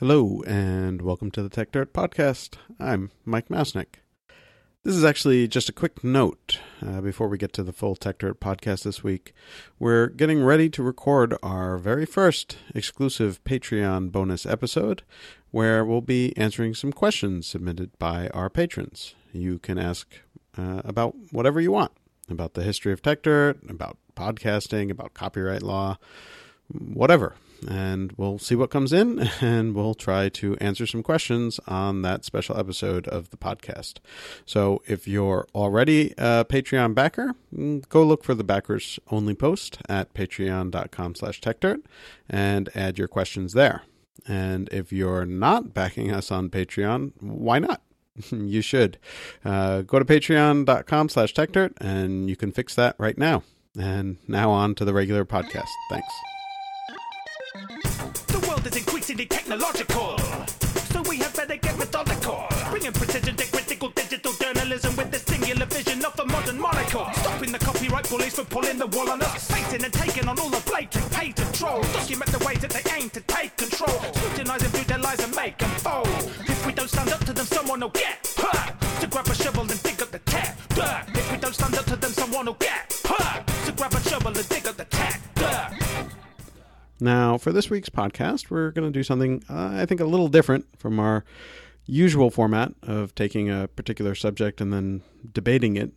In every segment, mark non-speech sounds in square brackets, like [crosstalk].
Hello, and welcome to the Tech Dirt Podcast. I'm Mike Masnick. This is actually just a quick note uh, before we get to the full Tech Dirt podcast this week. We're getting ready to record our very first exclusive Patreon bonus episode where we'll be answering some questions submitted by our patrons. You can ask uh, about whatever you want about the history of Tech Dirt, about podcasting, about copyright law, whatever and we'll see what comes in [laughs] and we'll try to answer some questions on that special episode of the podcast. So if you're already a Patreon backer, mm, go look for the backers only post at patreon.com slash techdirt and add your questions there. And if you're not backing us on Patreon, why not? [laughs] you should. Uh, go to patreon.com slash techdirt and you can fix that right now. And now on to the regular podcast. Thanks is increasingly technological. So we had better get methodical. Bringing precision to critical digital journalism with the singular vision of a modern monocle. Stopping the copyright bullies from pulling the wool on us. Facing and taking on all the blatant patent trolls. Document the ways that they aim to take control. Scrutinizing through their lies and make them fold. If we don't stand up to them, someone will get hurt. To grab a shovel and dig up the tech dirt. If we don't stand up to them, someone will get hurt. To grab a shovel and dig Now, for this week's podcast, we're going to do something uh, I think a little different from our usual format of taking a particular subject and then debating it.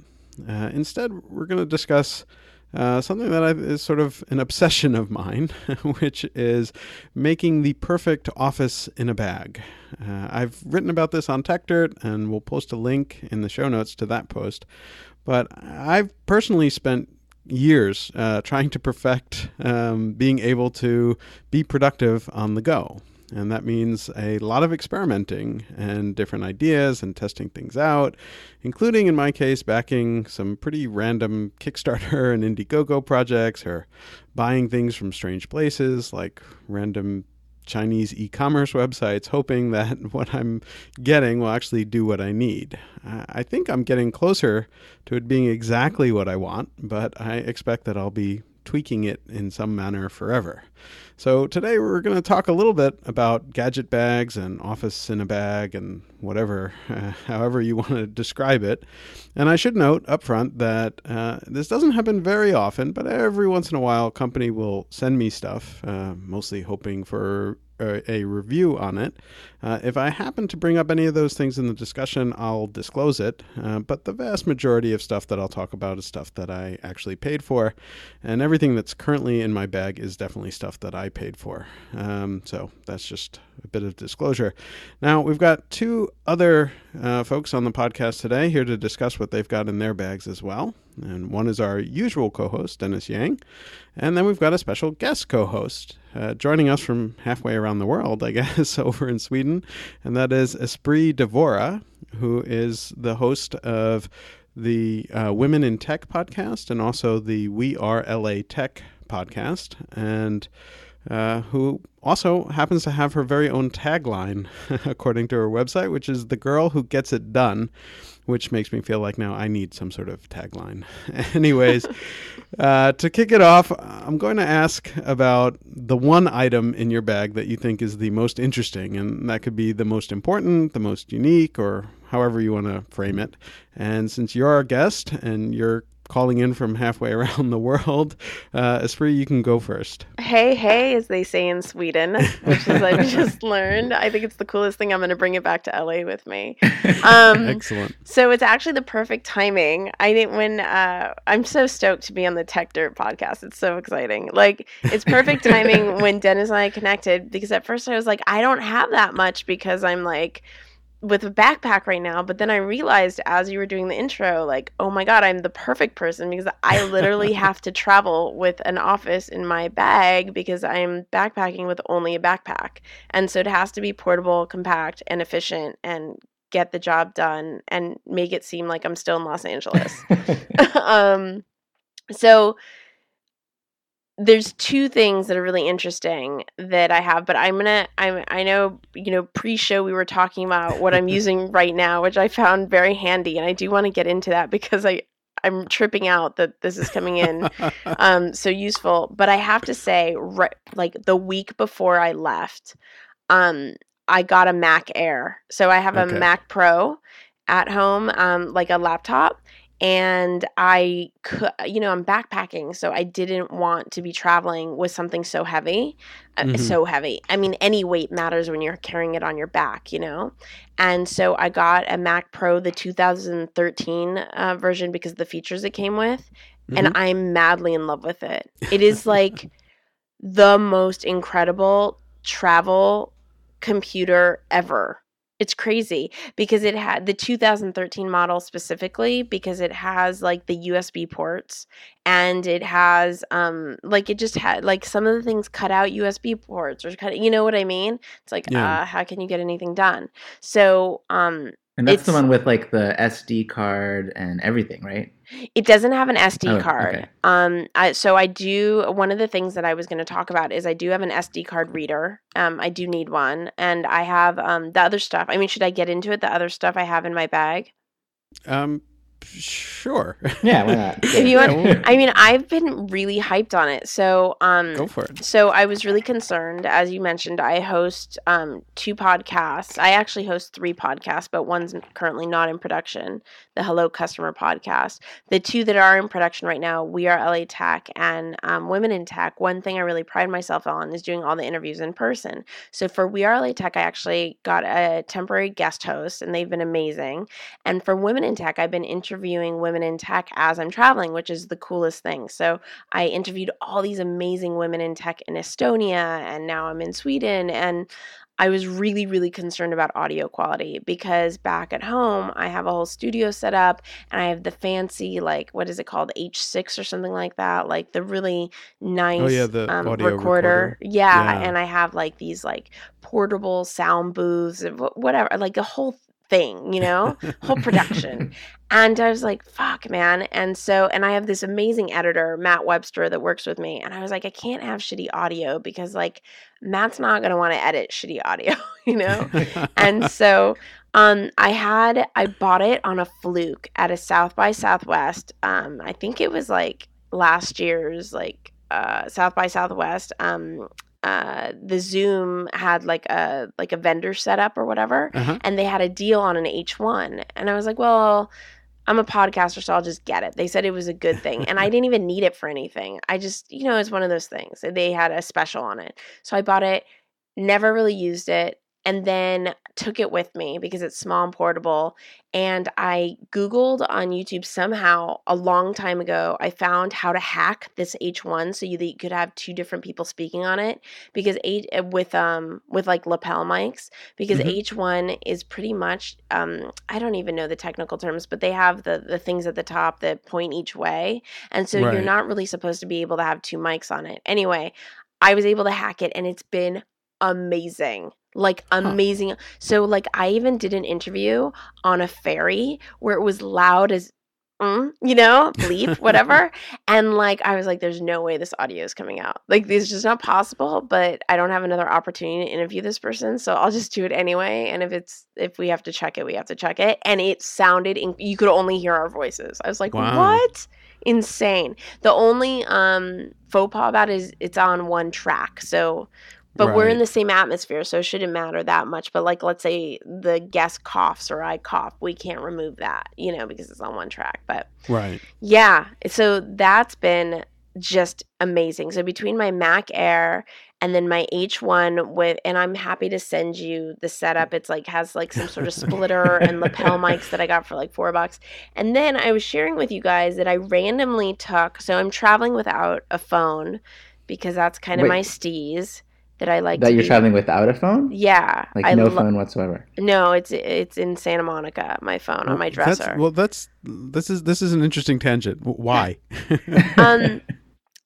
Uh, instead, we're going to discuss uh, something that I've, is sort of an [laughs] obsession of mine, [laughs] which is making the perfect office in a bag. Uh, I've written about this on TechDirt, and we'll post a link in the show notes to that post. But I've personally spent years uh, trying to perfect um, being able to be productive on the go. And that means a lot of experimenting and different ideas and testing things out, including, in my case, backing some pretty random Kickstarter and Indiegogo projects or buying things from strange places like random Chinese e commerce websites, hoping that [laughs] what I'm getting will actually do what I need. I think I'm getting closer to it being exactly what I want, but I expect that I'll be tweaking it in some manner forever. So, today we're going to talk a little bit about gadget bags and office in a bag and whatever, uh, [laughs] however you want to describe it. And I should note up front that uh, this doesn't happen very often, but every once in a while, a company will send me stuff, uh, mostly hoping for a, review on it. Uh, if I happen to bring up any of those things in the discussion, I'll disclose it. Uh, but the vast majority of stuff that I'll talk about is stuff that I actually paid for, and everything that's currently in my bag is definitely stuff that I paid for. Um, so that's just a bit of disclosure. Now, we've got two other uh, folks on the podcast today here to discuss what they've got in their bags as well. And one is our usual co host, Dennis Yang. And then we've got a special guest co host uh, joining us from halfway around the world, I [laughs] guess, over in Sweden. And that is Espree Devora, who is the host of the uh, Women in Tech podcast and also the We Are LA Tech podcast. And uh, who also happens to have her very own tagline, [laughs] according to her website, which is The Girl Who Gets It Done, which makes me feel like now I need some sort of tagline. [laughs] Anyways, [laughs] uh, to kick it off, I'm going to ask about the one item in your bag that you think is the most interesting, and that could be the most important, the most unique, or however you want to frame it. And since you're our guest and you're calling in from halfway [laughs] around the world. Uh, Espree, you can go first. Hey, hey, as they say in Sweden, which is I [laughs] just learned. I think it's the coolest thing. I'm going to bring it back to LA with me. [laughs] Um, Excellent. So it's actually the perfect timing. I think when uh, I'm so stoked to be on the Tech Dirt podcast. It's so exciting. Like it's perfect timing when Dennis and I connected because at first I was like, I don't have that much because I'm like with a backpack right now, but then I realized as you were doing the intro, like, oh my God, I'm the perfect person because I literally [laughs] have to travel with an office in my bag because I'm backpacking with only a backpack. And so it has to be portable, compact, and efficient and get the job done and make it seem like I'm still in Los Angeles. [laughs] [laughs] um, so there's two things that are really interesting that I have, but I'm gonna I'm I know you know pre-show we were talking about what I'm [laughs] using right now, which I found very handy, and I do want to get into that because I I'm tripping out that this is coming in um so useful. But I have to say, right, like the week before I left, um I got a Mac Air. So I have Okay. a Mac Pro at home, um, like a laptop. And I could, you know, I'm backpacking, so I didn't want to be traveling with something so heavy, uh, Mhm. so heavy. I mean, any weight matters when you're carrying it on your back, you know. And so I got a Mac Pro, the 2013 uh, version, because of the features it came with, and Mhm. I'm madly in love with it. It [laughs] is like the most incredible travel computer ever. It's crazy because it had the 2013 model specifically because it has like the USB ports and it has um like it just had like some of the things cut out USB ports or cut you know what I mean? It's like Yeah. uh how can you get anything done? So um And that's the one with like the SD card and everything, right? It doesn't have an SD Oh, card. okay. Um, I, so I do. One of the things that I was going to talk about is I do have an SD card reader. Um, I do need one, and I have um the other stuff. I mean, should I get into it? The other stuff I have in my bag. Um, sure. [laughs] Yeah, why not? If you want, well, I mean, I've been really hyped on it. So um, go for it. so I was really concerned, as you mentioned. I host um, two podcasts. I actually host three podcasts, but one's currently not in production. The Hello Customer podcast. The two that are in production right now, We Are LA Tech and um, Women in Tech. One thing I really pride myself on is doing all the interviews in person. So for We Are LA Tech, I actually got a temporary guest host, and they've been amazing. And for Women in Tech, I've been interviewing women in tech as I'm traveling, which is the coolest thing. So I interviewed all these amazing women in tech in Estonia, and now I'm in Sweden. And I was really, really concerned about audio quality because back at home, I have a whole studio set up and I have the fancy, like, what is it called? H6 or something like that. Like the really nice Oh, yeah, the um, audio recorder. recorder. Yeah, Yeah. And I have like these, like, portable sound booths, and whatever, like a whole thing, you know, [laughs] whole production. And I was like, fuck, man. And so, and I have this amazing editor, Matt Webster, that works with me. And I was like, I can't have shitty audio because, like, Matt's not going to want to edit shitty audio, [laughs] you know? and [laughs] so, um, I had, I bought it on a fluke at a South by Southwest. Um, I think it was like last year's, like, uh, South by Southwest. Um, uh, the Zoom had like a like a vendor setup or whatever, Uh-huh. and they had a deal on an H1. And I was like, well, I'm a podcaster, so I'll just get it. They said it was a good thing. And I [laughs] didn't even need it for anything. I just, you know, it's one of those things. They had a special on it. So I bought it, never really used it, and then took it with me because it's small and portable. And I Googled on YouTube somehow a long time ago, I found how to hack this H1 so you, that you could have two different people speaking on it because H, with um with like lapel mics because Mhm. H1 is pretty much um I don't even know the technical terms but they have the the things at the top that point each way and so you're not really supposed to be able to have two mics on it. Anyway, I was able to hack it and it's been amazing. Like amazing. So like I even did an interview on a ferry where it was loud as mm, you know, bleep, [laughs] whatever. and like I was like, there's no way this audio is coming out. Like this is just not possible, but I don't have another opportunity to interview this person. So I'll just do it anyway. And if it's if we have to check it, we have to check it. And it sounded in, you could only hear our voices. I was like, Wow. what? Insane. The only um faux pas about it is it's on one track. So but we're in the same atmosphere, so it shouldn't matter that much. But like, let's say the guest coughs or I cough, we can't remove that, you know, because it's on one track. But right. yeah, so that's been just amazing. So between my Mac Air and then my H1 with, and I'm happy to send you the setup. It's like has like some sort of splitter and lapel [laughs] mics that I got for like four bucks. And then I was sharing with you guys that I randomly took. So I'm traveling without a phone because that's kind of Wait. my steez that I like that to you're be- traveling without a phone? Yeah, Like I no lo- phone whatsoever. No, it's it's in Santa Monica. My phone on my That's- dresser. well, that's this is this is an interesting tangent. Why? um, [laughs]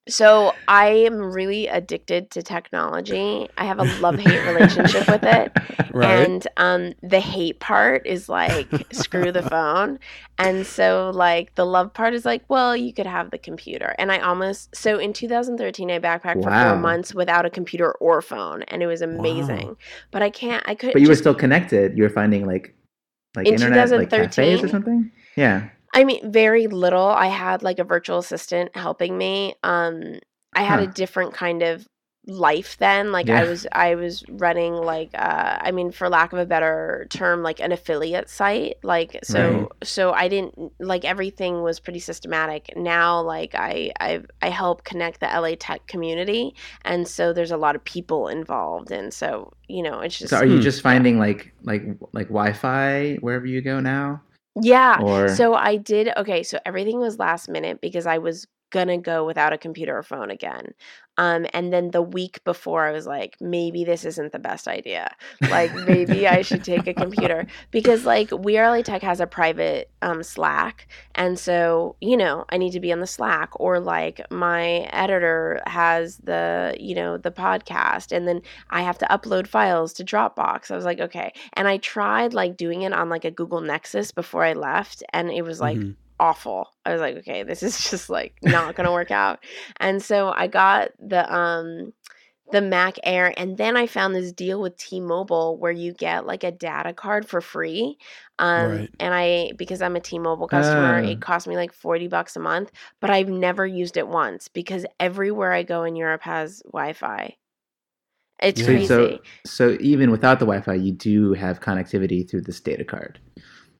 so I am really addicted to technology. I have a love hate relationship with it, [laughs] right. and um, the hate part is like screw the phone, and so like the love part is like, well, you could have the computer. And I almost so in 2013 I backpacked for four months without a computer or phone, and it was amazing. But I can't. I could. But you were still connected. You were finding like like In internet like cafes 2013? or something? Yeah. I mean, very little. I had like a virtual assistant helping me. Um, I had a different kind of life then like i was i was running like uh i mean for lack of a better term like an affiliate site like so Right. so i didn't like everything was pretty systematic now like i i i help connect the la tech community and so there's a lot of people involved and so you know it's just So are you Hmm. just finding like like like Wi-Fi wherever you go now? Yeah Or So I did okay, so everything was last minute because I was gonna go without a computer or phone again. Um and then the week before I was like, maybe this isn't the best idea. Like maybe I should take a computer [laughs] because like We Are LA Tech has a private um Slack and so, you know, I need to be on the Slack or like my editor has the, you know, the podcast and then I have to upload files to Dropbox. I was like, okay. And I tried like doing it on like a Google Nexus before I left and it was like Mhm. Awful. I was like, okay, this is [laughs] just like not going to work out. And so I got the um the Mac Air and then I found this deal with T-Mobile where you get like a data card for free. Um Right. and I because I'm a T-Mobile customer, Ah. it cost me like 40 bucks a month, but I've never used it once because everywhere I go in Europe has Wi-Fi. It's Yeah. crazy. so so even without the Wi-Fi, you do have connectivity through this data card.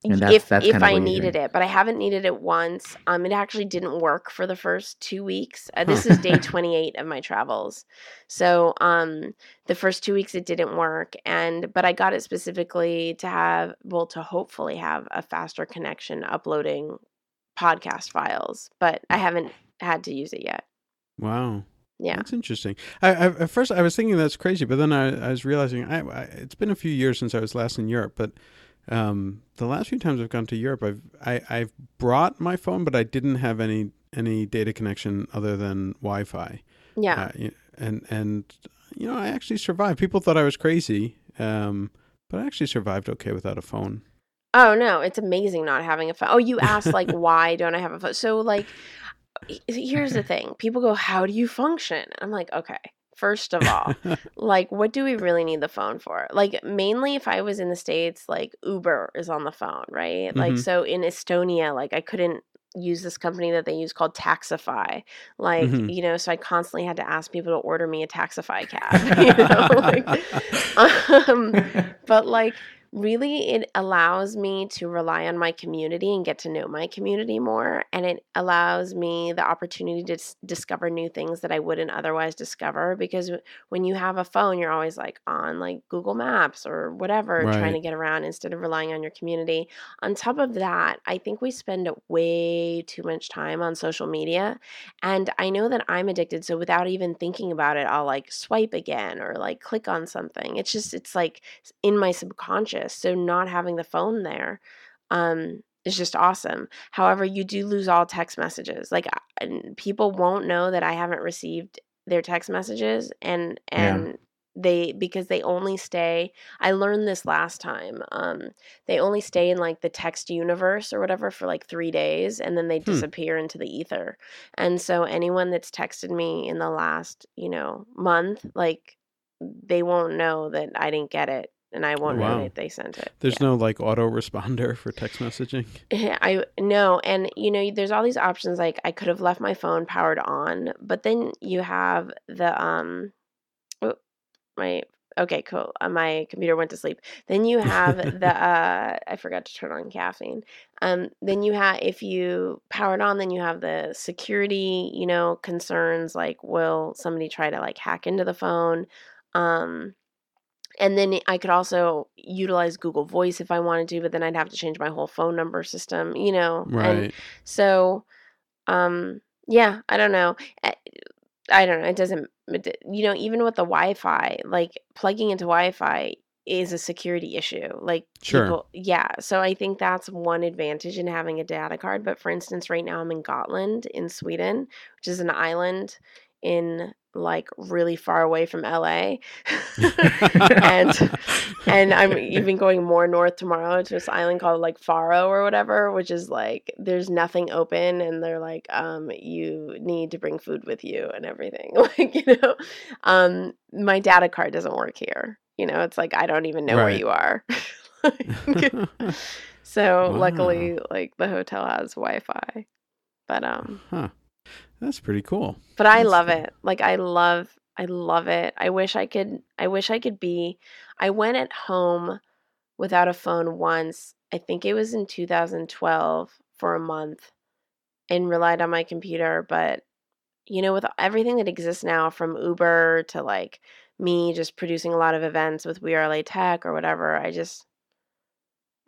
And that's- if that's if I needed it, but I haven't needed it once. Um, it actually didn't work for the first two weeks. Uh, this is day [laughs] twenty eight of my travels, so um, the first two weeks it didn't work, and but I got it specifically to have well to hopefully have a faster connection uploading podcast files, but I haven't had to use it yet. Wow. Yeah. That's interesting. I, I at first I was thinking that's crazy, but then I, I was realizing I, I it's been a few years since I was last in Europe, but um, the last few times I've gone to Europe, I've I, I've brought my phone, but I didn't have any any data connection other than Wi-Fi. Yeah. Uh, and and you know I actually survived. People thought I was crazy, um, but I actually survived okay without a phone. Oh no, it's amazing not having a phone. Oh, you [laughs] asked like why don't I have a phone? So like here's the thing. People go, "How do you function?" I'm like, "Okay, first of all, [laughs] like what do we really need the phone for? Like mainly if I was in the states, like Uber is on the phone, right? Like Mhm. so in Estonia, like I couldn't use this company that they use called Taxify. Like, Mhm. you know, so I constantly had to ask people to order me a Taxify cab, [laughs] you know? like, [laughs] um but like really it allows me to rely on my community and get to know my community more and it allows me the opportunity to s- discover new things that I wouldn't otherwise discover because w- when you have a phone you're always like on like Google Maps or whatever trying to get around instead of relying on your community. On top of that I think we spend way too much time on social media and I know that I'm addicted so without even thinking about it I'll like swipe again or like click on something. It's just it's like in my subconscious so not having the phone there um is just awesome however you do lose all text messages like people won't know that i haven't received their text messages and Yeah. and they because they only stay i learned this last time um they only stay in like the text universe or whatever for like three days and then they Hmm. disappear into the ether and so anyone that's texted me in the last you know month like they won't know that i didn't get it and i won't know Wow. that they sent it There's Yeah. no like autoresponder for text messaging. [laughs] I know, and you know, there's all these options. Like I could have left my phone powered on, but then you have the um, oh, my okay, cool. Uh, my computer went to sleep. Then you have [laughs] the uh, I forgot to turn on caffeine. Um, then you have if you power it on, then you have the security, you know, concerns like will somebody try to like hack into the phone, um. And then I could also utilize Google Voice if I wanted to, but then I'd have to change my whole phone number system, you know. And Right. so, um, yeah, I don't know. Eh, I don't know. It doesn't, you know, even with the Wi-Fi, like plugging into Wi-Fi is a security issue. Like Sure. people, yeah. So I think that's one advantage in having a data card. But for instance, right now I'm in Gotland in Sweden, which is an island in like really far away from LA. [laughs] and [laughs] and I'm even going more north tomorrow to this island called like Faro or whatever, which is like there's nothing open, and they're like, um, you need to bring food with you and everything. [laughs] Like you know, um, my data card doesn't work here. You know, it's like I don't even know where you are. Like, so Wow. luckily, like the hotel has Wi-Fi, but um, huh. That's pretty cool. but I That's love cool. it. Like I love I love it. I wish I could I wish I could be I went at home without a phone once. I think it was in 2012 for a month and relied on my computer, but you know with everything that exists now from Uber to like me just producing a lot of events with We Are LA Tech or whatever, I just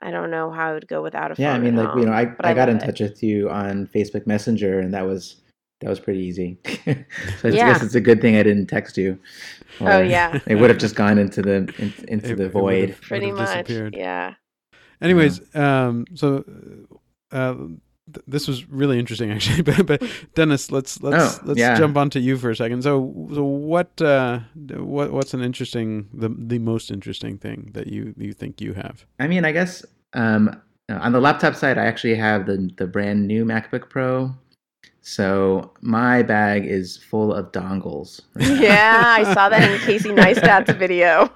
I don't know how I would go without a phone. Yeah, I mean, like you know, home, I, I got in it. touch with you on Facebook Messenger, and that was that was pretty easy. [laughs] so I Yeah. guess it's a good thing I didn't text you. Oh yeah. [laughs] it would have just gone into the in, into It- the void. would've- Pretty much. disappeared. Yeah. Anyways, um, so uh, th- this was really interesting, [laughs] actually. but, but Dennis, let's let's Oh, let's yeah. jump onto you for a second. So, so what uh, what what's an interesting the the most interesting thing that you you think you have? I mean, I guess um, on the laptop side, I actually have the the brand new MacBook Pro. So my bag is full of dongles. [laughs] Yeah, I saw that in Casey Neistat's video.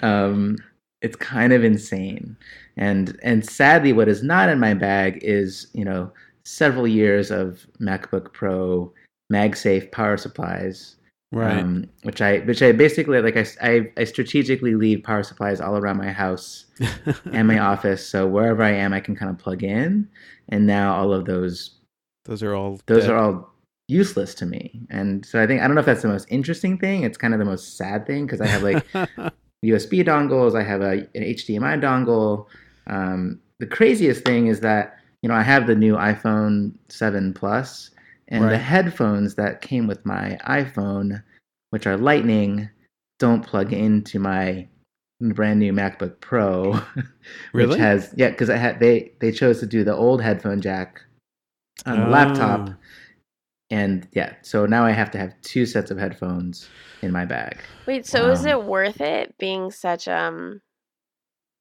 um, it's kind of insane, and and sadly, what is not in my bag is you know several years of MacBook Pro MagSafe power supplies, Right. um, which I which I basically like I I strategically leave power supplies all around my house [laughs] and my office, so wherever I am, I can kind of plug in, and now all of those Those are all. those dead. are all useless to me, and so I think I don't know if that's the most interesting thing. It's kind of the most sad thing because I have like [laughs] USB dongles. I have a, an HDMI dongle. Um, the craziest thing is that you know I have the new iPhone 7 Plus, and the headphones that came with my iPhone, which are Lightning, don't plug into my brand new MacBook Pro, [laughs] Really? which has yeah, because I had they they chose to do the old headphone jack on the laptop, Ah. and yeah, so now I have to have two sets of headphones in my bag. Wait, so is Um, it worth it being such um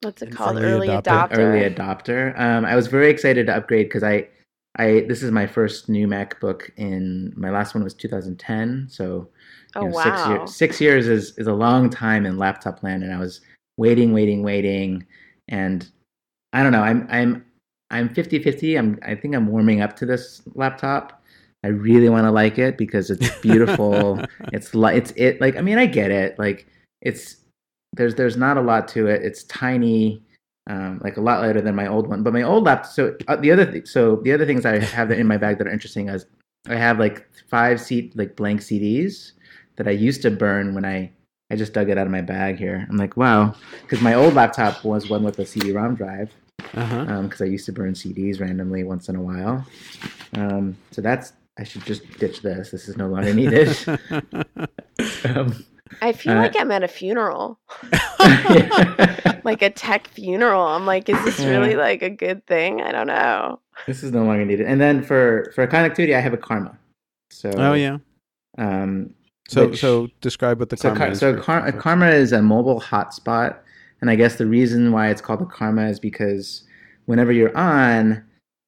what's it called? early Early, adopter. adopter. early adopter. Um, I was very excited to upgrade because I, I this is my first new MacBook in my last one was 2010, so oh know, wow. six years six years is is a long time in laptop land, and I was waiting, waiting, waiting, and I don't know. I'm I'm I'm 50-50. I'm I think I'm warming up to this laptop. I really want to like it because it's [laughs] beautiful. it's like, it's it like I mean I get it. Like it's there's there's not a lot to it. It's tiny, um, like a lot lighter than my old one. But my old laptop. So uh, the other th- so the other things I have in my bag that are interesting is I have like five seat like blank CDs that I used to burn when I I just dug it out of my bag here. I'm like wow, because my old laptop was one with a CD-ROM drive Uh-huh. because I used to burn CDs randomly once in a while. Um, so that's I should just ditch this. This is no longer [laughs] needed. [laughs] um, I feel uh, like I'm at a funeral. yeah. [laughs] Like a tech funeral. I'm like, is this really Yeah. like a good thing? I don't know. this is no longer needed. And then for for connectivity, I have a Karma. So oh yeah. Um, So which- so describe what the so karma Kar- is so for- Kar- for- Karma is a mobile hotspot, and I guess the reason why it's called a Karma is because whenever you're on,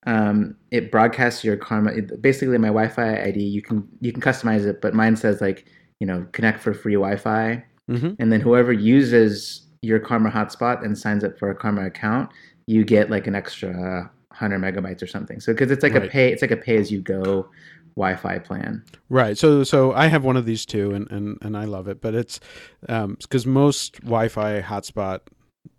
um, it broadcasts your Karma. It, basically, my Wi-Fi ID you can you can customize it, but mine says like you know connect for free Wi-Fi, Mhm. and then whoever uses your Karma hotspot and signs up for a Karma account, you get like an extra hundred megabytes or something. So because it's like a pay, it's like a pay as you go Wi-Fi plan. Right. So so I have one of these too, and and, and I love it. But it's because most Wi-Fi hotspot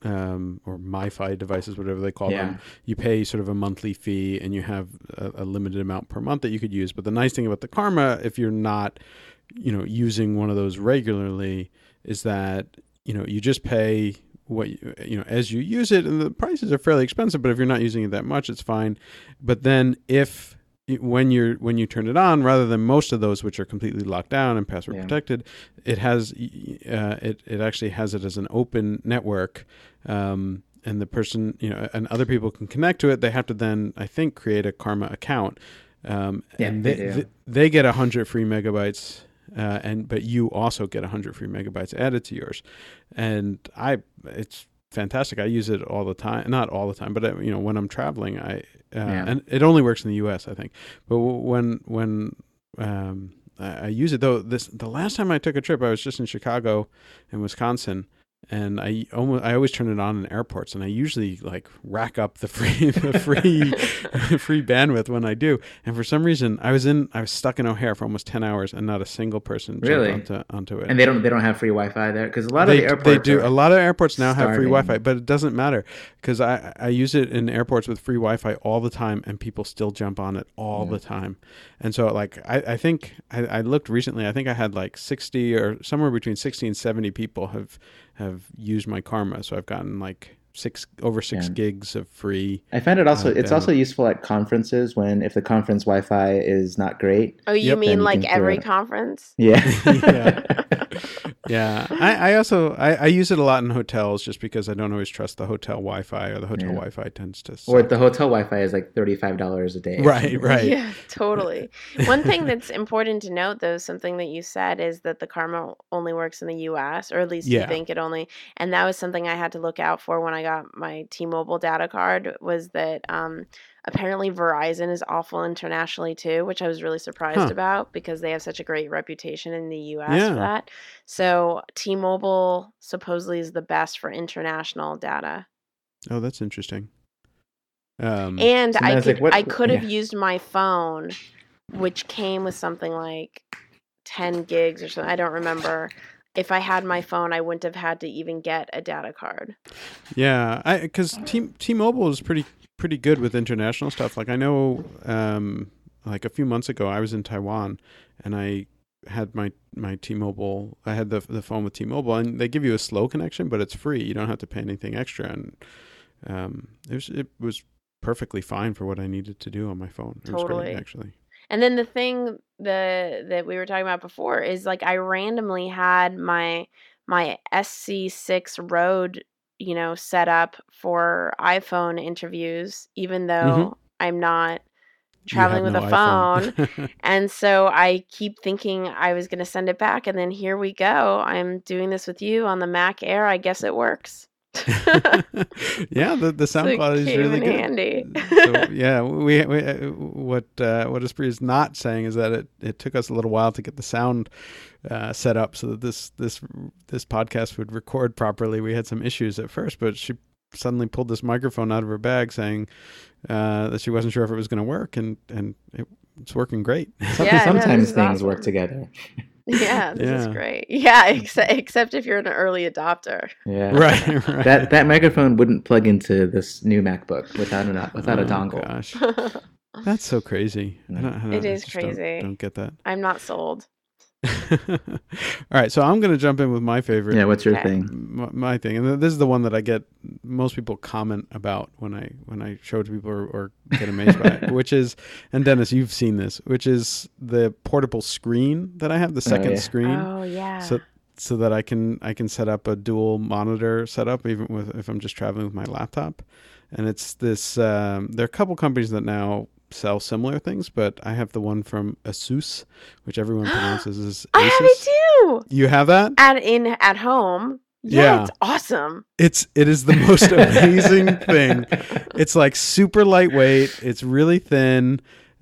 um, or MiFi devices, whatever they call them, you pay sort of a monthly fee, and you have a, a limited amount per month that you could use. But the nice thing about the Karma, if you're not, you know, using one of those regularly, is that you know you just pay what you, you know as you use it, and the prices are fairly expensive. But if you're not using it that much, it's fine. But then if when you're when you turn it on, rather than most of those which are completely locked down and password Yeah. protected, it has uh, it it actually has it as an open network, um, and the person you know and other people can connect to it. They have to then I think create a Karma account, um, Yeah, and they they do. they, get hundred free megabytes. Uh, and but you also get 100 free megabytes added to yours, and I it's fantastic. I use it all the time, not all the time, but uh, you know when I'm traveling, I uh, Yeah. and it only works in the U.S. I think. But when when um, I, I use it though, this the last time I took a trip, I was just in Chicago and Wisconsin, and I almost I always turn it on in airports, and I usually like rack up the free [laughs] the free [laughs] free bandwidth when I do. And for some reason, I was in I was stuck in O'Hare for almost ten hours, and not a single person Really? jumped onto onto it. And they don't they don't have free Wi-Fi there because a lot they, of the airports they do a lot of airports now have free. Wi-Fi, but it doesn't matter because I I use it in airports with free Wi-Fi all the time, and people still jump on it all Yeah. the time. And so like I I think I, I looked recently. I think I had like sixty or somewhere between sixty and seventy people have have used my Karma. So I've gotten like six over six Yeah. gigs of free. I find it also uh, it's also useful at conferences when if the conference Wi-Fi is not great. Oh, you Yep. mean Then you like every conference? Yeah. [laughs] Yeah. [laughs] [laughs] [laughs] Yeah, I, I also I, I use it a lot in hotels just because I don't always trust the hotel Wi-Fi or the hotel Yeah. Wi-Fi tends to. or the hotel Wi-Fi is like thirty-five dollars a day. right, [laughs] right. Yeah, totally. One thing that's important to note, though, something that you said is that the Karma only works in the U.S., or at least Yeah. you think it only. And that was something I had to look out for when I got my T-Mobile data card. Was that um, apparently Verizon is awful internationally too, which I was really surprised Huh. about because they have such a great reputation in the U.S. Yeah. for that. So T-Mobile supposedly is the best for international data. Oh, that's interesting. Um, And So I could like, what- I could have yeah. used my phone, which came with something like ten gigs or something. I don't remember. If I had my phone, I wouldn't have had to even get a data card. yeah, because T T-Mobile is pretty pretty good with international stuff. Like I know, um, like a few months ago, I was in Taiwan, and I had my my T-Mobile. I had the the phone with T-Mobile, and they give you a slow connection, but it's free. You don't have to pay anything extra, and um, it was it was perfectly fine for what I needed to do on my phone. It was Totally. great, actually. And then the thing the that we were talking about before is like I randomly had my my SC6 Rode, you know, set up for iPhone interviews, even though I'm not traveling with no a phone. [laughs] And so I keep thinking I was going to send it back. And then here we go. I'm doing this with you on the Mac Air. I guess it works. [laughs] yeah, the the sound So it quality is really good. handy. so [laughs] yeah, we, we uh, what uh, what Espree is not saying is that it, it took us a little while to get the sound uh, set up so that this this this podcast would record properly. We had some issues at first, but she suddenly pulled this microphone out of her bag, saying uh, that she wasn't sure if it was going to work, and and it, it's working great. [laughs] Yeah, sometimes this is things work together. [laughs] yeah, this is great. Yeah, [laughs] except, except if you're an early adopter. Yeah. right, right. That that microphone wouldn't plug into this new MacBook without a without a Oh, dongle. Gosh, that's so crazy. I don't, I don't, It I is don't- crazy. Don't, get that. I'm not sold. [laughs] All right, so I'm going to jump in with my favorite. Yeah, what's your Okay. thing? my, my thing, and this is the one that I get most people comment about when I when I show it to people or, or get amazed by it, [laughs] which is, and Dennis, you've seen this, which is the portable screen that I have, the second yeah. screen, Oh, yeah. so so that I can I can set up a dual monitor setup even with if I'm just traveling with my laptop, and it's this. Um, there are a couple companies that now sell similar things, but I have the one from Asus, which everyone [gasps] pronounces as I have it too. You have that? At in at home. Yeah, Yeah. it's awesome. It's it is the most [laughs] amazing thing. It's like super lightweight. It's really thin.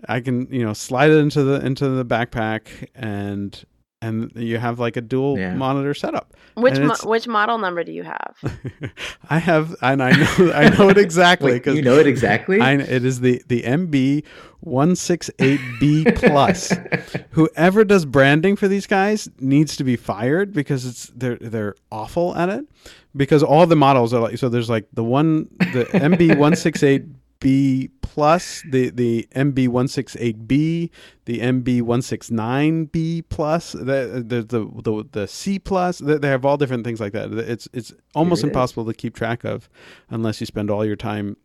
I can you know slide it into the into the backpack and and you have like a dual Yeah. monitor setup. Which mo- [laughs] which model number do you have? [laughs] I have and I know I know it [laughs] exactly because you know it exactly. I it is the the MB one six eight B plus. Whoever does branding for these guys needs to be fired because it's they're they're awful at it. Because all the models are like so. There's like the one the MB one six eight B plus, the the MB one six eight B, the MB one six nine B plus, the the the the, the C plus. They, have all different things like that. It's it's almost Really? impossible to keep track of unless you spend all your time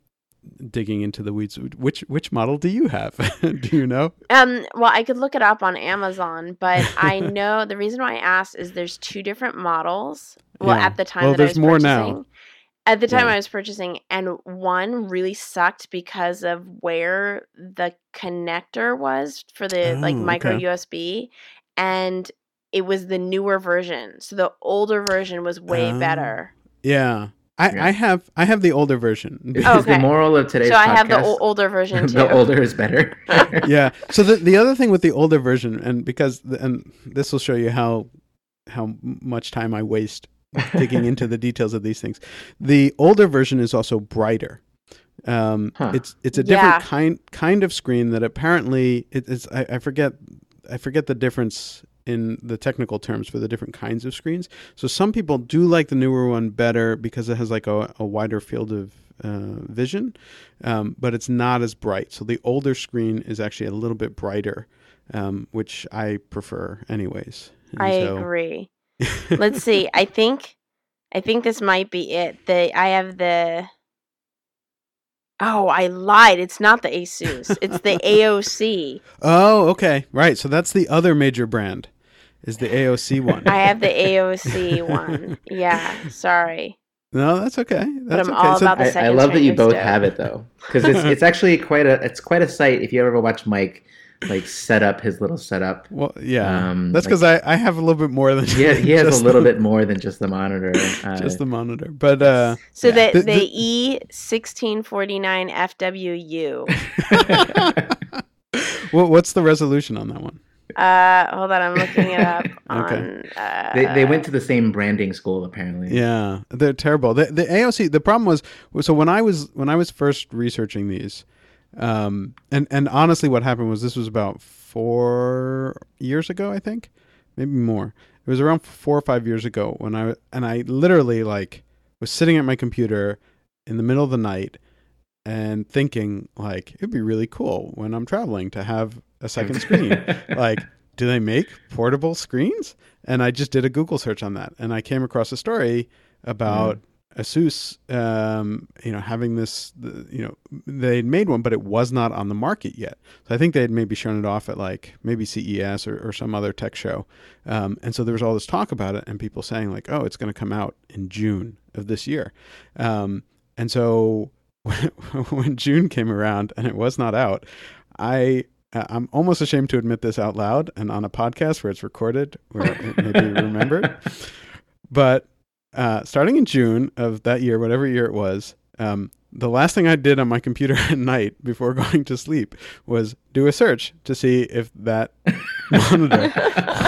digging into the weeds. Which which model do you have? [laughs] do you know? Um, well, I could look it up on Amazon, but [laughs] I know the reason why I asked is there's two different models. Well, Yeah. at the time Well, that I there's was more now. At the time Yeah. I was purchasing, and one really sucked because of where the connector was for the like Oh, micro okay. USB, and it was the newer version. So the older version was way Oh. better. Yeah. I, Yeah. I have I have the older version. [laughs] Oh, the okay. moral of today's So I have the o- older [laughs] version too. the older is better. [laughs] yeah. So the the other thing with the older version, and because the, and this will show you how how much time I waste digging into the details of these things. The older version is also brighter. Um, Huh. It's it's a different Yeah. kind kind of screen that apparently it, it's I, I forget I forget the difference in the technical terms for the different kinds of screens. So some people do like the newer one better because it has like a, a wider field of uh, vision, um, but it's not as bright. So the older screen is actually a little bit brighter, um, which I prefer, anyways. And I so- agree. Let's see. I think I think this might be it. The I have the Oh, I lied. It's not the Asus. It's the AOC. [laughs] Oh, okay, right. So that's the other major brand, is the AOC one. I have the AOC one. [laughs] Yeah, sorry. no, that's okay. That's I'm okay. all So- about the I, I love that you both stove. have it though, because [laughs] it's it's actually quite a it's quite a sight. If you ever watch Mike like set up his little setup, well, yeah, Um, that's like- because I, I have a little bit more than [laughs] he has, he has just a little the- bit more than just the monitor. [laughs] Uh, just the monitor. But uh, So Yeah. the The- the, the- E sixteen forty nine FWU. [laughs] what, what's the resolution on that one? Uh, hold on, I'm looking it up Okay. Uh, they they went to the same branding school apparently. Yeah, they're terrible. The, the AOC. The problem was so when I was when I was first researching these, um, and and honestly, what happened was this was about four years ago, I think, maybe more. It was around four or five years ago when I and I literally like was sitting at my computer in the middle of the night and thinking like it'd be really cool when I'm traveling to have a second [laughs] screen. Like do they make portable screens? And i just did a google search on that. And i came across a story about asus um, you know having this you know they'd made one but it was not on the market yet. So i think they had maybe shown it off at like maybe ces or, or some other tech show. Um, and so there was all this talk about it and people saying like oh it's going to come out in june of this year. Um, and so [laughs] when june came around and it was not out i I'm almost ashamed to admit this out loud and on a podcast where it's recorded, where it may be [laughs] remembered. But uh, starting in June of that year, whatever year it was, um, the last thing I did on my [laughs] computer at night before [laughs] going to sleep was do a search to see if that [laughs] monitor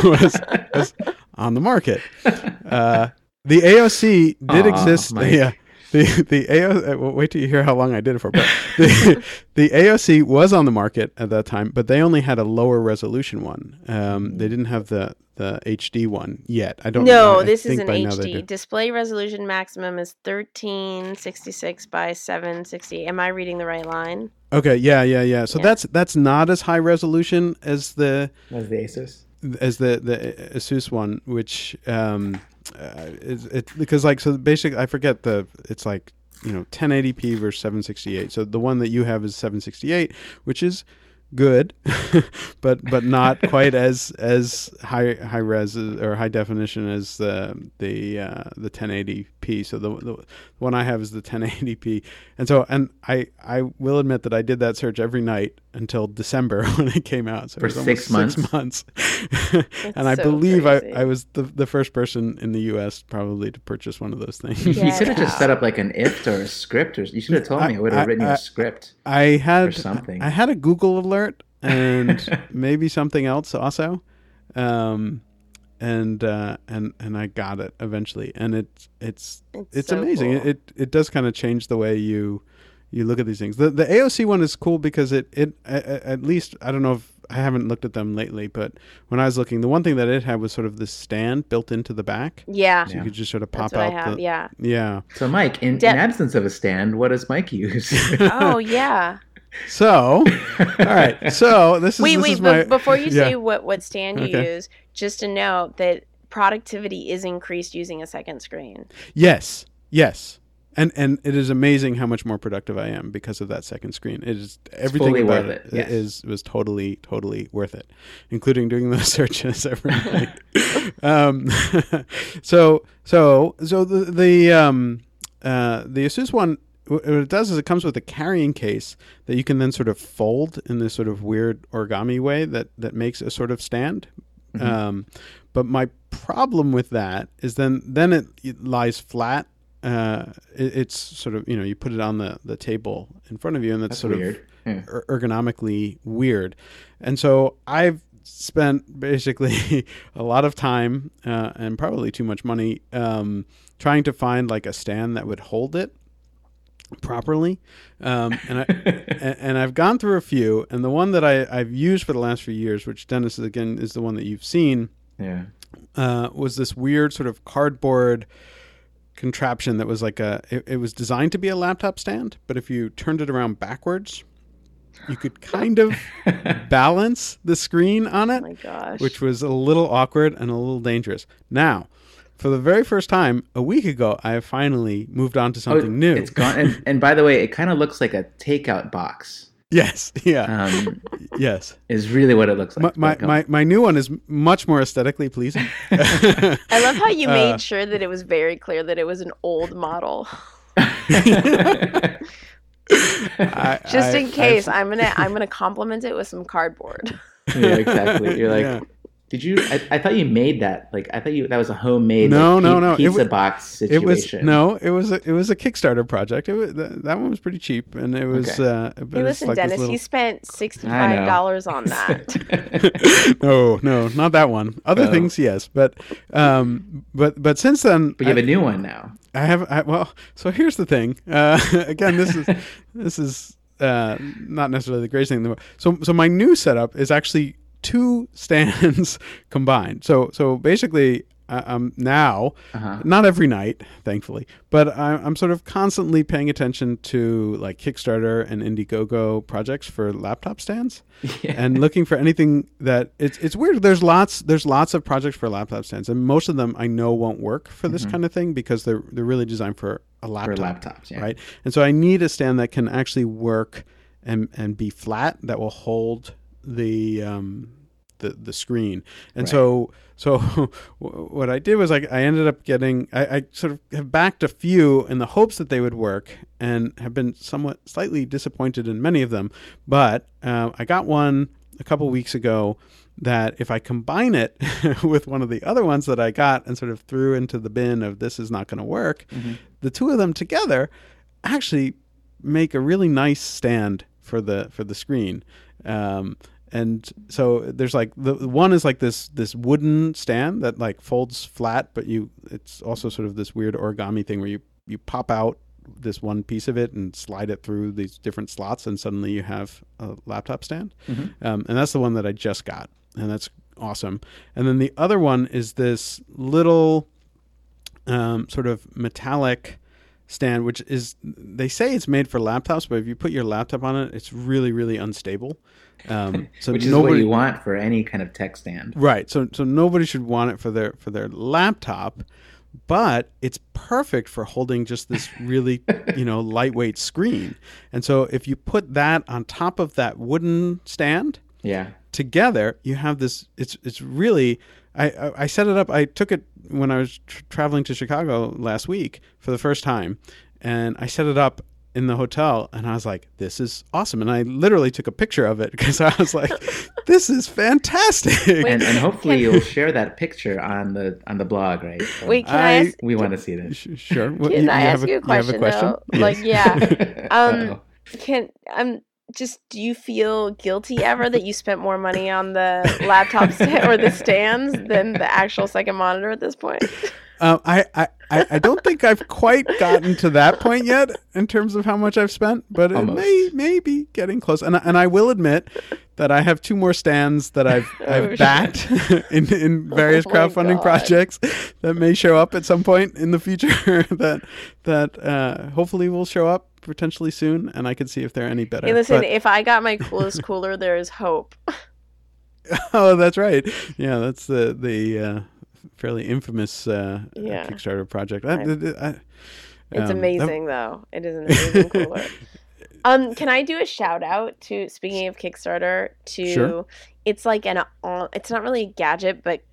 was, was on the market. Uh, the AOC did exist. Mike. Yeah. The [laughs] the AO, uh, well, wait till you hear how long I did it for. But [laughs] the, the AOC was on the market at that time, but they only had a lower resolution one. Um, they didn't have the the HD one yet. I don't. Know. No, I- I this is an by now they HD. Display resolution maximum is 1366 by 760. Am I reading the right line? Okay, yeah, yeah, yeah. So Yeah. that's that's not as high resolution as the That's the Asus. as the the Asus one, which um, uh, is it because like so basically I forget the it's like you know 1080p versus 768. So the one that you have is 768, which is good, [laughs] but but not [laughs] quite as as high high res or high definition as the the uh, the 1080p. So the, the one I have is the 1080p, and so and I I will admit that I did that search every night until December [laughs] when it came out. So For it was almost six Six months, [laughs] and I so believe I, crazy. I was the the first person in the U.S. probably to purchase one of those things. Yeah. You could have just set up like an IFTTT or a script, or you should have told me. I would I- have written you I- a script. I had Or something. I had a Google alert [laughs] and maybe something else also, um, and uh, and and I got it eventually, and it's it's It's, it's so amazing. cool. It, it it does kind of change the way you you look at these things. The the AOC one is cool because it it a- a- at least I don't know if I haven't looked at them lately, but when I was looking, the one thing that it had was sort of this stand built into the back, yeah, so you could just sort of pop that's what I out have. the Yeah. yeah. So, Mike, in, De- in absence of a stand, what does Mike use? [laughs] Oh yeah. So all right, so this is wait, this wait. is be- my before you [laughs] yeah. say what what stand you Okay. use, just to note that productivity is increased using a second screen. Yes, yes, and and it is amazing how much more productive I am because of that second screen. It is everything about worth it it, yes. is was totally totally worth it, including doing those [laughs] searches every night. [laughs] um, [laughs] so so so the the um uh the Asus one. What it does is it comes with a carrying case that you can then sort of fold in this sort of weird origami way that that makes a sort of stand. Mhm. Um, but my problem with that is then then it, it lies flat. Uh, it, it's sort of you know you put it on the the table in front of you, and that's, That's sort weird. of Yeah. er- ergonomically weird. And so I've spent basically [laughs] a lot of time uh, and probably too much money um, trying to find like a stand that would hold it properly. Um, and I [laughs] and, and I've gone through a few, and the one that I, I've used for the last few years, which Dennis again is the one that you've seen, Yeah. uh, was this weird sort of cardboard contraption that was like a it, it was designed to be a laptop stand but if you turned it around backwards you could kind of [laughs] balance the screen on Oh it my gosh. which was a little awkward and a little dangerous now for the very first time a week ago i finally moved on to oh, something Oh, new It's gone. And, and by the way, it kind of looks like a takeout box. Yes [laughs] yeah Um, yes is really what it looks like. my, Like, my, my new one is much more aesthetically pleasing [laughs] I love how you Uh, made sure that it was very clear that it was an old model. [laughs] I- Just I- in I've- case, I'm gonna I'm gonna compliment it with some cardboard. yeah, exactly. You're like, Yeah. Did you? I, I thought you made that. Like, I thought you that was a homemade. No, like, no, pi- no. It Pizza wa- box It was situation. no, it was a it was a Kickstarter project. It was that, that one was pretty cheap, and it was. Okay. Uh, but Hey, listen, like Dennis, little- you spent sixty I five know. dollars on that. [laughs] [laughs] no, no, not that one. Other Oh. things, yes, but um, but but since then, but you have I, a new one now. I have. I, well, so here's the thing. Uh, [laughs] again, this is this is uh, not necessarily the greatest thing. in the world. So so my new setup is actually two [laughs] stands combined. So so basically, I, I'm now Uh-huh. not every night, thankfully, but I, I'm sort of constantly paying attention to like Kickstarter and Indiegogo projects for laptop stands, [laughs] and looking for anything that it's it's weird. There's lots there's lots of projects for laptop stands, and most of them I know won't work for this kind of thing because they're they're really designed for a Mm-hmm. for laptop, laptops. Yeah. right? And so I need a stand that can actually work and and be flat that will hold the um the the screen. And Right. so [laughs] so what I did was I, I ended up getting I, I sort of have backed a few in the hopes that they would work and have been somewhat slightly disappointed in many of them. But uh, I got one a couple weeks ago that if I combine it [laughs] with one of the other ones that I got and sort of threw into the bin of this is not going to work, the two of them together actually make a really nice stand for the for the screen. Um, and so there's like the one is like this this wooden stand that like folds flat, but you it's also sort of this weird origami thing where you you pop out this one piece of it and slide it through these different slots, and suddenly you have a laptop stand. Um, and that's the one that I just got, and that's awesome. And then the other one is this little um, sort of metallic stand, which is they say it's made for laptops, but if you put your laptop on it, it's really really unstable. Um, [laughs] so Which is nobody, what you want for any kind of tech stand. Right. So so nobody should want it for their for their laptop, but it's perfect for holding just this really, [laughs] you know, lightweight screen. And so if you put that on top of that wooden stand Yeah. together, you have this it's it's really I I, I set it up I took it when I was tr- traveling to Chicago last week for the first time and I set it up in the hotel and I was like this is awesome and I literally took a picture of it [laughs] because I was like [laughs] this is fantastic. And, and hopefully Can- you'll share that picture on the on the blog, right? So [laughs] Wait, can I, I- ask? we want to see this. Sh- Sure. What, Can I have ask you a you have question? though? Like, yeah. Um, Uh-oh. Can um just do you feel guilty ever that you spent more money on the laptop sta- or the stands than the actual second monitor at this point? Uh, I, I, I I don't think I've quite gotten to that point yet in terms of how much I've spent, but it may may be getting close. And I- and I will admit that I have two more stands that I've [laughs] Oh, I've shit. backed [laughs] in in various Oh crowdfunding God. projects that may show up at some point in the future [laughs] that that uh, hopefully will show up potentially soon, and I can see if they're any better. Hey, listen, But- if I got my coolest cooler, there is hope. oh, that's right. Yeah, that's the the uh, fairly infamous uh, Yeah. Kickstarter project. I, I- I- It's um, that- amazing, though. It is an amazing cooler. [laughs] Um, can I do a shout out to speaking of Kickstarter to Sure. it's like an it's not really a gadget, but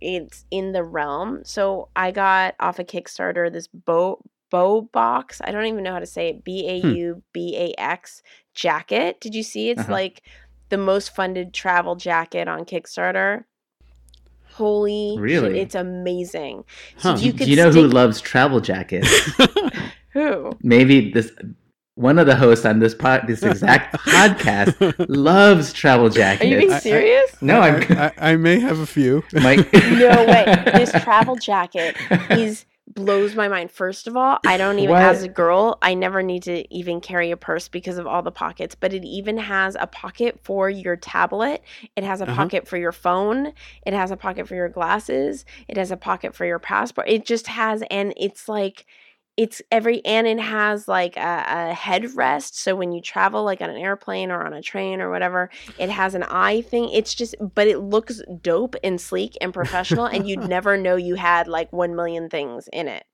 it's in the realm. So I got off a Kickstarter this bow bow box. I don't even know how to say it. B A U B A X jacket. Did you see? It's Uh-huh. like the most funded travel jacket on Kickstarter. Holy shit, Really? it's amazing. Huh. So you Do you know who loves travel jackets? [laughs] who? Maybe this one of the hosts on this pod, this exact [laughs] podcast loves travel jackets. Are you being I- I- serious? no, I'm I, I, I may have a few. Mike. no way. [laughs] This travel jacket is blows my mind. First of all, I don't even What? as a girl, I never need to even carry a purse because of all the pockets, but it even has a pocket for your tablet. It has a Uh-huh. pocket for your phone. It has a pocket for your glasses. It has a pocket for your passport. It just has and it's like it's every and it has like a, a headrest so when you travel like on an airplane or on a train or whatever it has an eye thing it's just but it looks dope and sleek and professional and you'd [laughs] never know you had like 1 million things in it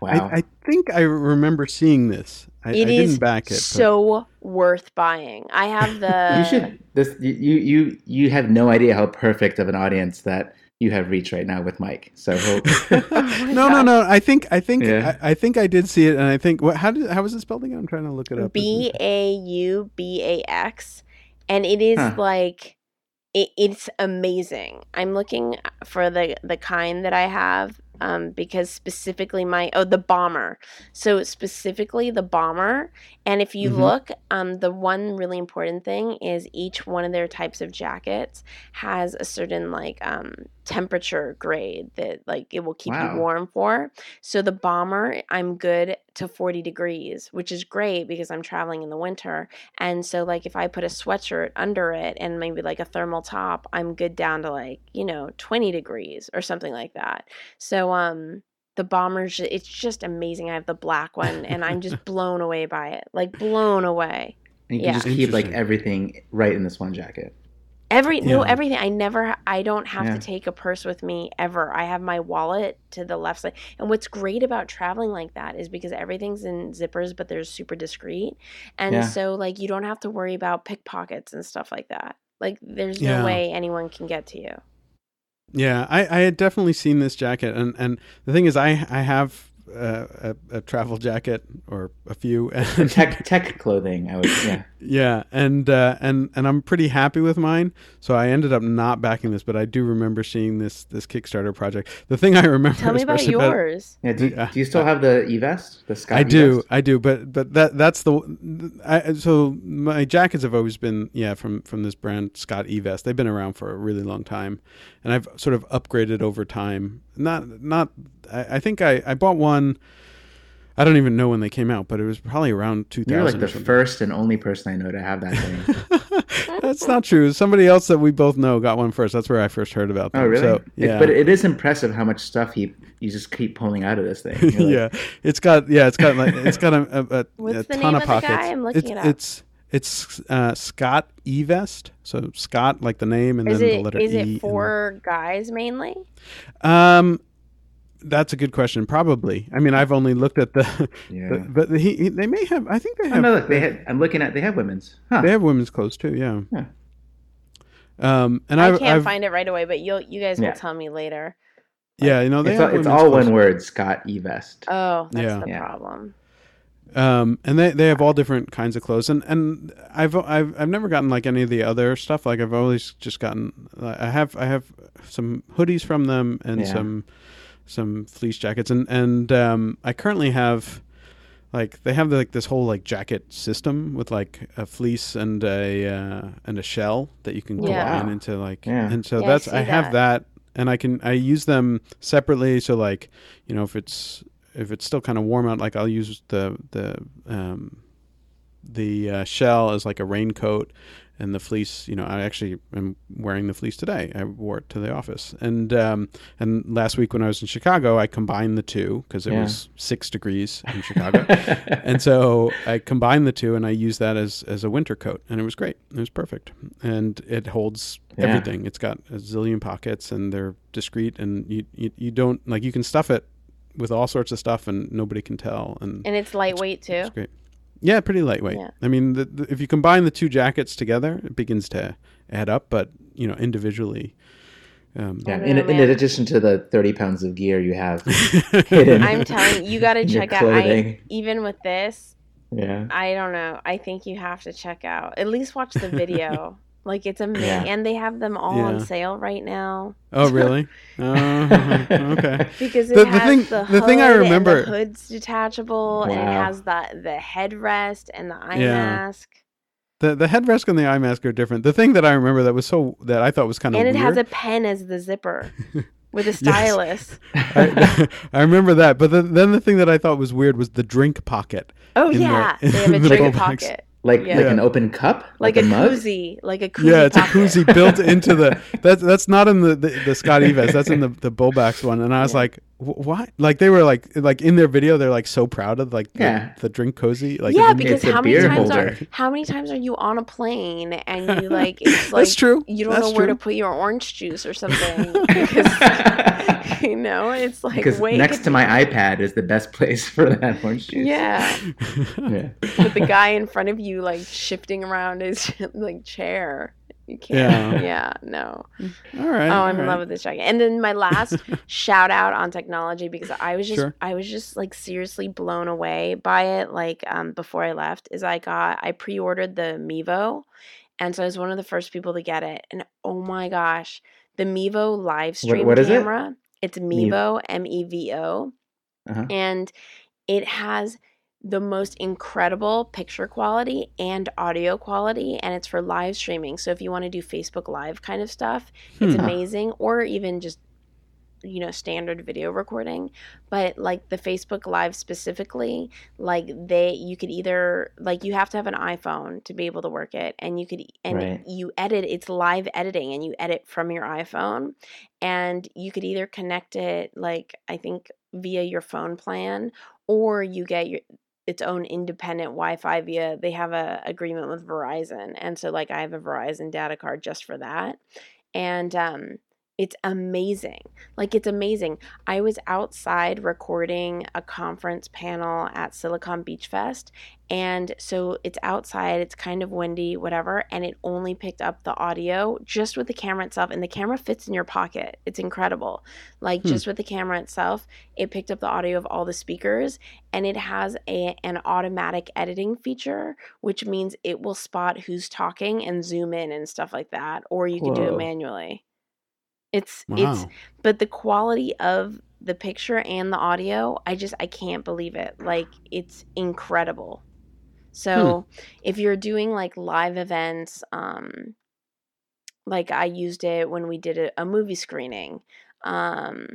wow. I, I think I remember seeing this. I, It I is didn't back it. but- so worth buying i have the [laughs] you should this you you you have no idea how perfect of an audience that you have reached right now with Mike. So [laughs] he'll, Oh no, no, no. I think I think Yeah. I, I think I did see it, and I think what? How did how was it spelled again? I'm trying to look it up. B A U B A X, and it is Huh. like it, it's amazing. I'm looking for the the kind that I have um, because specifically my oh the bomber. So specifically the bomber, and if you Mhm. look, um, the one really important thing is each one of their types of jackets has a certain like um, temperature grade that like it will keep Wow. you warm for. So the bomber, I'm good to 40 degrees, which is great because I'm traveling in the winter. And so like if I put a sweatshirt under it and maybe like a thermal top, I'm good down to like, you know, 20 degrees or something like that. So um the bombers it's just amazing. I have the black one and I'm just [laughs] blown away by it. Like blown away. you Yeah. can just keep like everything right in this one jacket. Every no everything. I never I don't have Yeah. to take a purse with me ever. I have my wallet to the left side. And what's great about traveling like that is because everything's in zippers but they're super discreet. And Yeah. so like you don't have to worry about pickpockets and stuff like that. Like there's no way anyone can get to you. Yeah, I, I had definitely seen this jacket, and, and the thing is, I I have uh, a, a travel jacket or a few, [laughs] and Tech tech clothing. I would yeah. yeah, and uh, and and I'm pretty happy with mine. So I ended up not backing this, but I do remember seeing this this Kickstarter project. The thing I [laughs] remember, Tell me about especially yours. Yeah. Do, Yeah. do you still have the e vest? The Scott I do, E-vest? I do, but but that that's the I, so my jackets have always been yeah from from this brand Scott e vest. They've been around for a really long time, and I've sort of upgraded over time. Not not I, I think I I bought one. I don't even know when they came out, but it was probably around 2000. You're like thousand. the first and only person I know to have that [laughs] thing. That's not true. Somebody else that we both know got one first. That's where I first heard about them. Oh, really? So, It- yeah. but it is impressive how much stuff he you just keep pulling out of this thing. [laughs] Like, yeah, it's got yeah, it's got like it's got a, a, a, [laughs] What's a the ton name of of the guy? pockets. I'm looking it's, it up. It's it's uh, Scott Evest. So Scott, like the name, and Is then the letter is E. it for guys mainly? Um, that's a good question. Probably. I mean, I've only looked at the, Yeah. but, but he, he they may have. I think they Oh, have. no, look, they had, I'm looking at they have women's. Huh. they have women's clothes too. Yeah. Yeah. Um, and I I've, can't I've find it right away, but you'll you guys Yeah. will tell me later. yeah, you know, they it's have all, it's all clothes. one word, Scott E Vest. Oh, that's Yeah. the Yeah. problem. um, and they they have all different kinds of clothes, and and I've I've I've never gotten like any of the other stuff. Like I've always just gotten I have I have some hoodies from them and Yeah. some some fleece jackets, and and um, I currently have like they have like this whole like jacket system with like a fleece and a uh, and a shell that you can Yeah. combine Wow. into like Yeah. and so Yeah, that's see I, have that. that and I can I use them separately so like you know if it's if it's still kind of warm out like I'll use the the um the uh, shell as like a raincoat and the fleece you know I actually am wearing the fleece today I wore it to the office and um and last week when I was in Chicago I combined the two because it Yeah. was six degrees in Chicago [laughs] and so I combined the two and I used that as as a winter coat and it was great. It was perfect. And it holds Yeah. everything. It's got a zillion pockets and they're discreet and you, you you don't like you can stuff it with all sorts of stuff and nobody can tell and And it's lightweight too. it's great. Yeah, pretty lightweight. Yeah. I mean, the, the, if you combine the two jackets together, it begins to add up. But you know, individually, um, yeah. I In, in addition to the 30 pounds of gear you have [laughs] hidden. I'm telling you, you got to check out. I, even with this, yeah. I don't know. I think you have to check out. At least watch the video. [laughs] Like it's amazing, Yeah. and they have them all Yeah. on sale right now Oh, really? Uh, [laughs] okay. because it The- the has thing- the, the thing I remember- the hood's detachable, and it has the the headrest and the eye Yeah. mask, The the headrest and the eye mask are different. The thing that I remember that was so that I thought was kind of and it weird. has a pen as the zipper [laughs] with a stylus. I, [laughs] I remember that, but then, then the thing that I thought was weird was the drink pocket. Oh in the- yeah, in they have a the drink bow pocket, like Yeah. like an open cup, like, a, mug. koozie, like a koozie. yeah, it's pocket. a koozie built [laughs] into the. That's that's not in the the, the Scott Eves. That's in the the BauBax one. And I was Yeah. like, "Wh- what? Like they were like like in their video, they're like so proud of like the, Yeah. the drink cozy. Like yeah, because how many beer times are how many times are you on a plane and you [laughs] like it's like That's true. you don't That's know where to put your orange juice or something [laughs] because you know it's like because wait next to my iPad is the best [laughs] place for that orange juice. yeah [laughs] yeah. with the guy in front of you like shifting around his [laughs] like chair you can't yeah, no all right. oh i'm all in right. love with this jacket and then my last shout out on technology because i was just Sure. i was just like seriously blown away by it like um before i left is i got i pre-ordered the mevo and so i was one of the first people to get it and oh my gosh the mevo live stream what is it? camera it's mevo m-e-v-o Uh-huh. and it has the most incredible picture quality and audio quality and it's for live streaming so if you want to do facebook live kind of stuff it's Hmm. amazing or even just you know standard video recording but like the facebook live specifically like they you could either like you have to have an iphone to be able to work it and you could and Right. you edit it's live editing and you edit from your iphone and you could either connect it like i think via your phone plan or you get your its own independent wi-fi via they have a agreement with verizon and so like i have a verizon data card just for that and um it's amazing. Like it's amazing. I was outside recording a conference panel at silicon beach fest and so it's outside it's kind of windy whatever and it only picked up the audio just with the camera itself and the camera fits in your pocket. It's incredible. Like Hmm. just with the camera itself it picked up the audio of all the speakers and it has a an automatic editing feature which means it will spot who's talking and zoom in and stuff like that or you can do it manually it's it's but the quality of the picture and the audio i just i can't believe it. Like it's incredible. So if you're doing like live events um like i used it when we did a, a movie screening um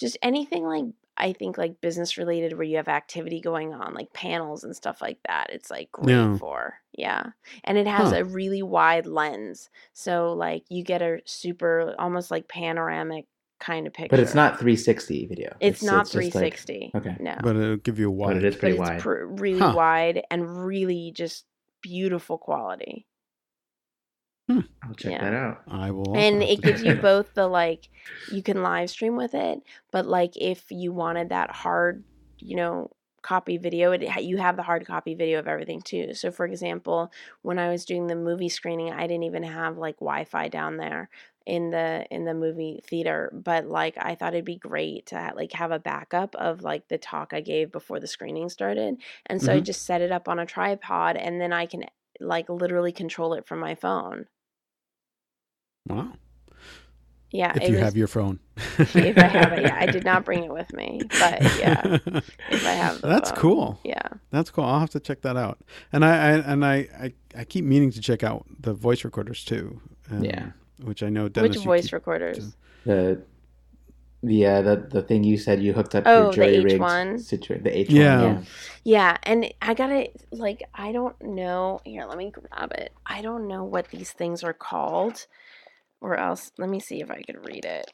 just anything like i think like business related where you have activity going on like panels and stuff like that it's like great Yeah. for yeah and it has Huh. a really wide lens so like you get a super almost like panoramic kind of picture But it's not 360 video. it's, not just like- 360 okay. no But it'll give you a wide. but wide. it is but pretty it's wide. pr- really Huh. wide and really just beautiful quality I'll check yeah. that out. I will. and it gives you both the like you can live stream with it but like if you wanted that hard you know copy video it you have the hard copy video of everything too so for example when i was doing the movie screening i didn't even have like wi-fi down there in the in the movie theater but like i thought it'd be great to ha- like have a backup of like the talk i gave before the screening started and so i Mhm. just set it up on a tripod and then i can like literally control it from my phone Wow. yeah If you was- have your phone. [laughs] if I have it. Yeah, I did not [laughs] bring it with me, but yeah, if I have That's phone. cool. yeah. That's cool. I'll have to check that out. And I, I and I, I, I keep meaning to check out the voice recorders too. um, Yeah. Which I know Dennis. Which voice recorders? The the uh, the the thing you said you hooked up Oh, your the jury rigged H1? situation. The H one. Yeah. one. Yeah, and I gotta like I don't know. Here, let me grab it. I don't know what these things are called, or else let me see if I could read it.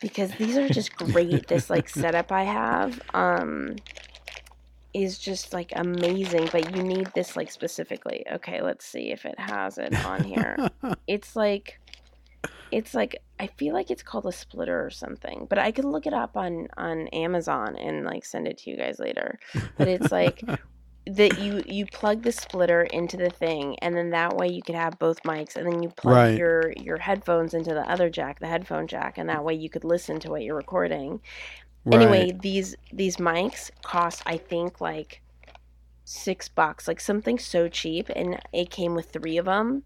Because these are just great. this like [laughs] setup I have um is just like amazing, but you need this like specifically. Okay, let's see if it has it on here. [laughs] it's like it's like I feel like it's called a splitter or something, but I could look it up on on Amazon and like send it to you guys later. But it's like [laughs] that you you plug the splitter into the thing and then that way you could have both mics and then you plug Right. your your headphones into the other jack, the headphone jack, and that way you could listen to what you're recording. Anyway, these these mics cost I think like six bucks, like something so cheap, and it came with three of them,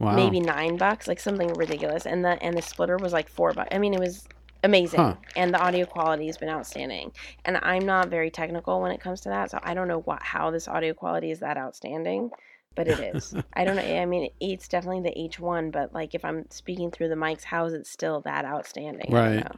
Wow. maybe nine bucks, like something ridiculous. And the and the splitter was like four bucks. I mean, it was amazing, Huh. and the audio quality has been outstanding. And I'm not very technical when it comes to that, so I don't know what how this audio quality is that outstanding. But it is. [laughs] I don't know. I mean, it's definitely the H1, but like if I'm speaking through the mics, how is it still that outstanding? I don't Right. know.